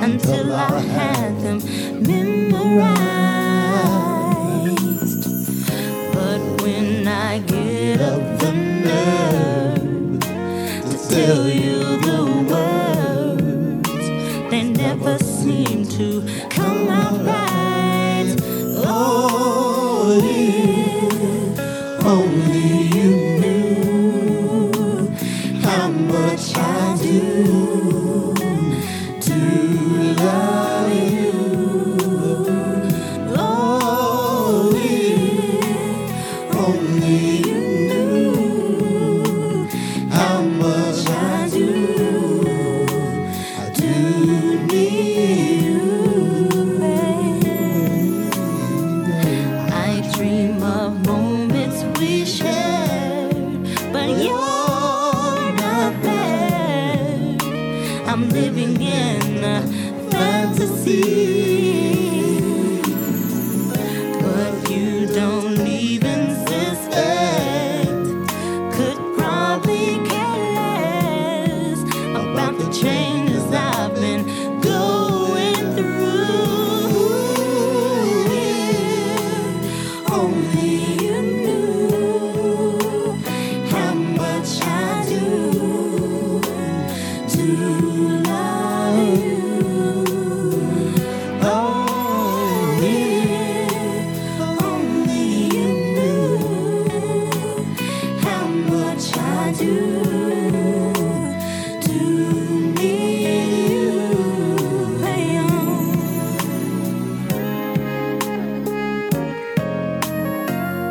until I had them memorized. But when I get up the nerve to tell you the words, they never seem to come out right. Oh, only you. I'm living in a fantasy.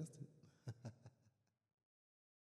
tested.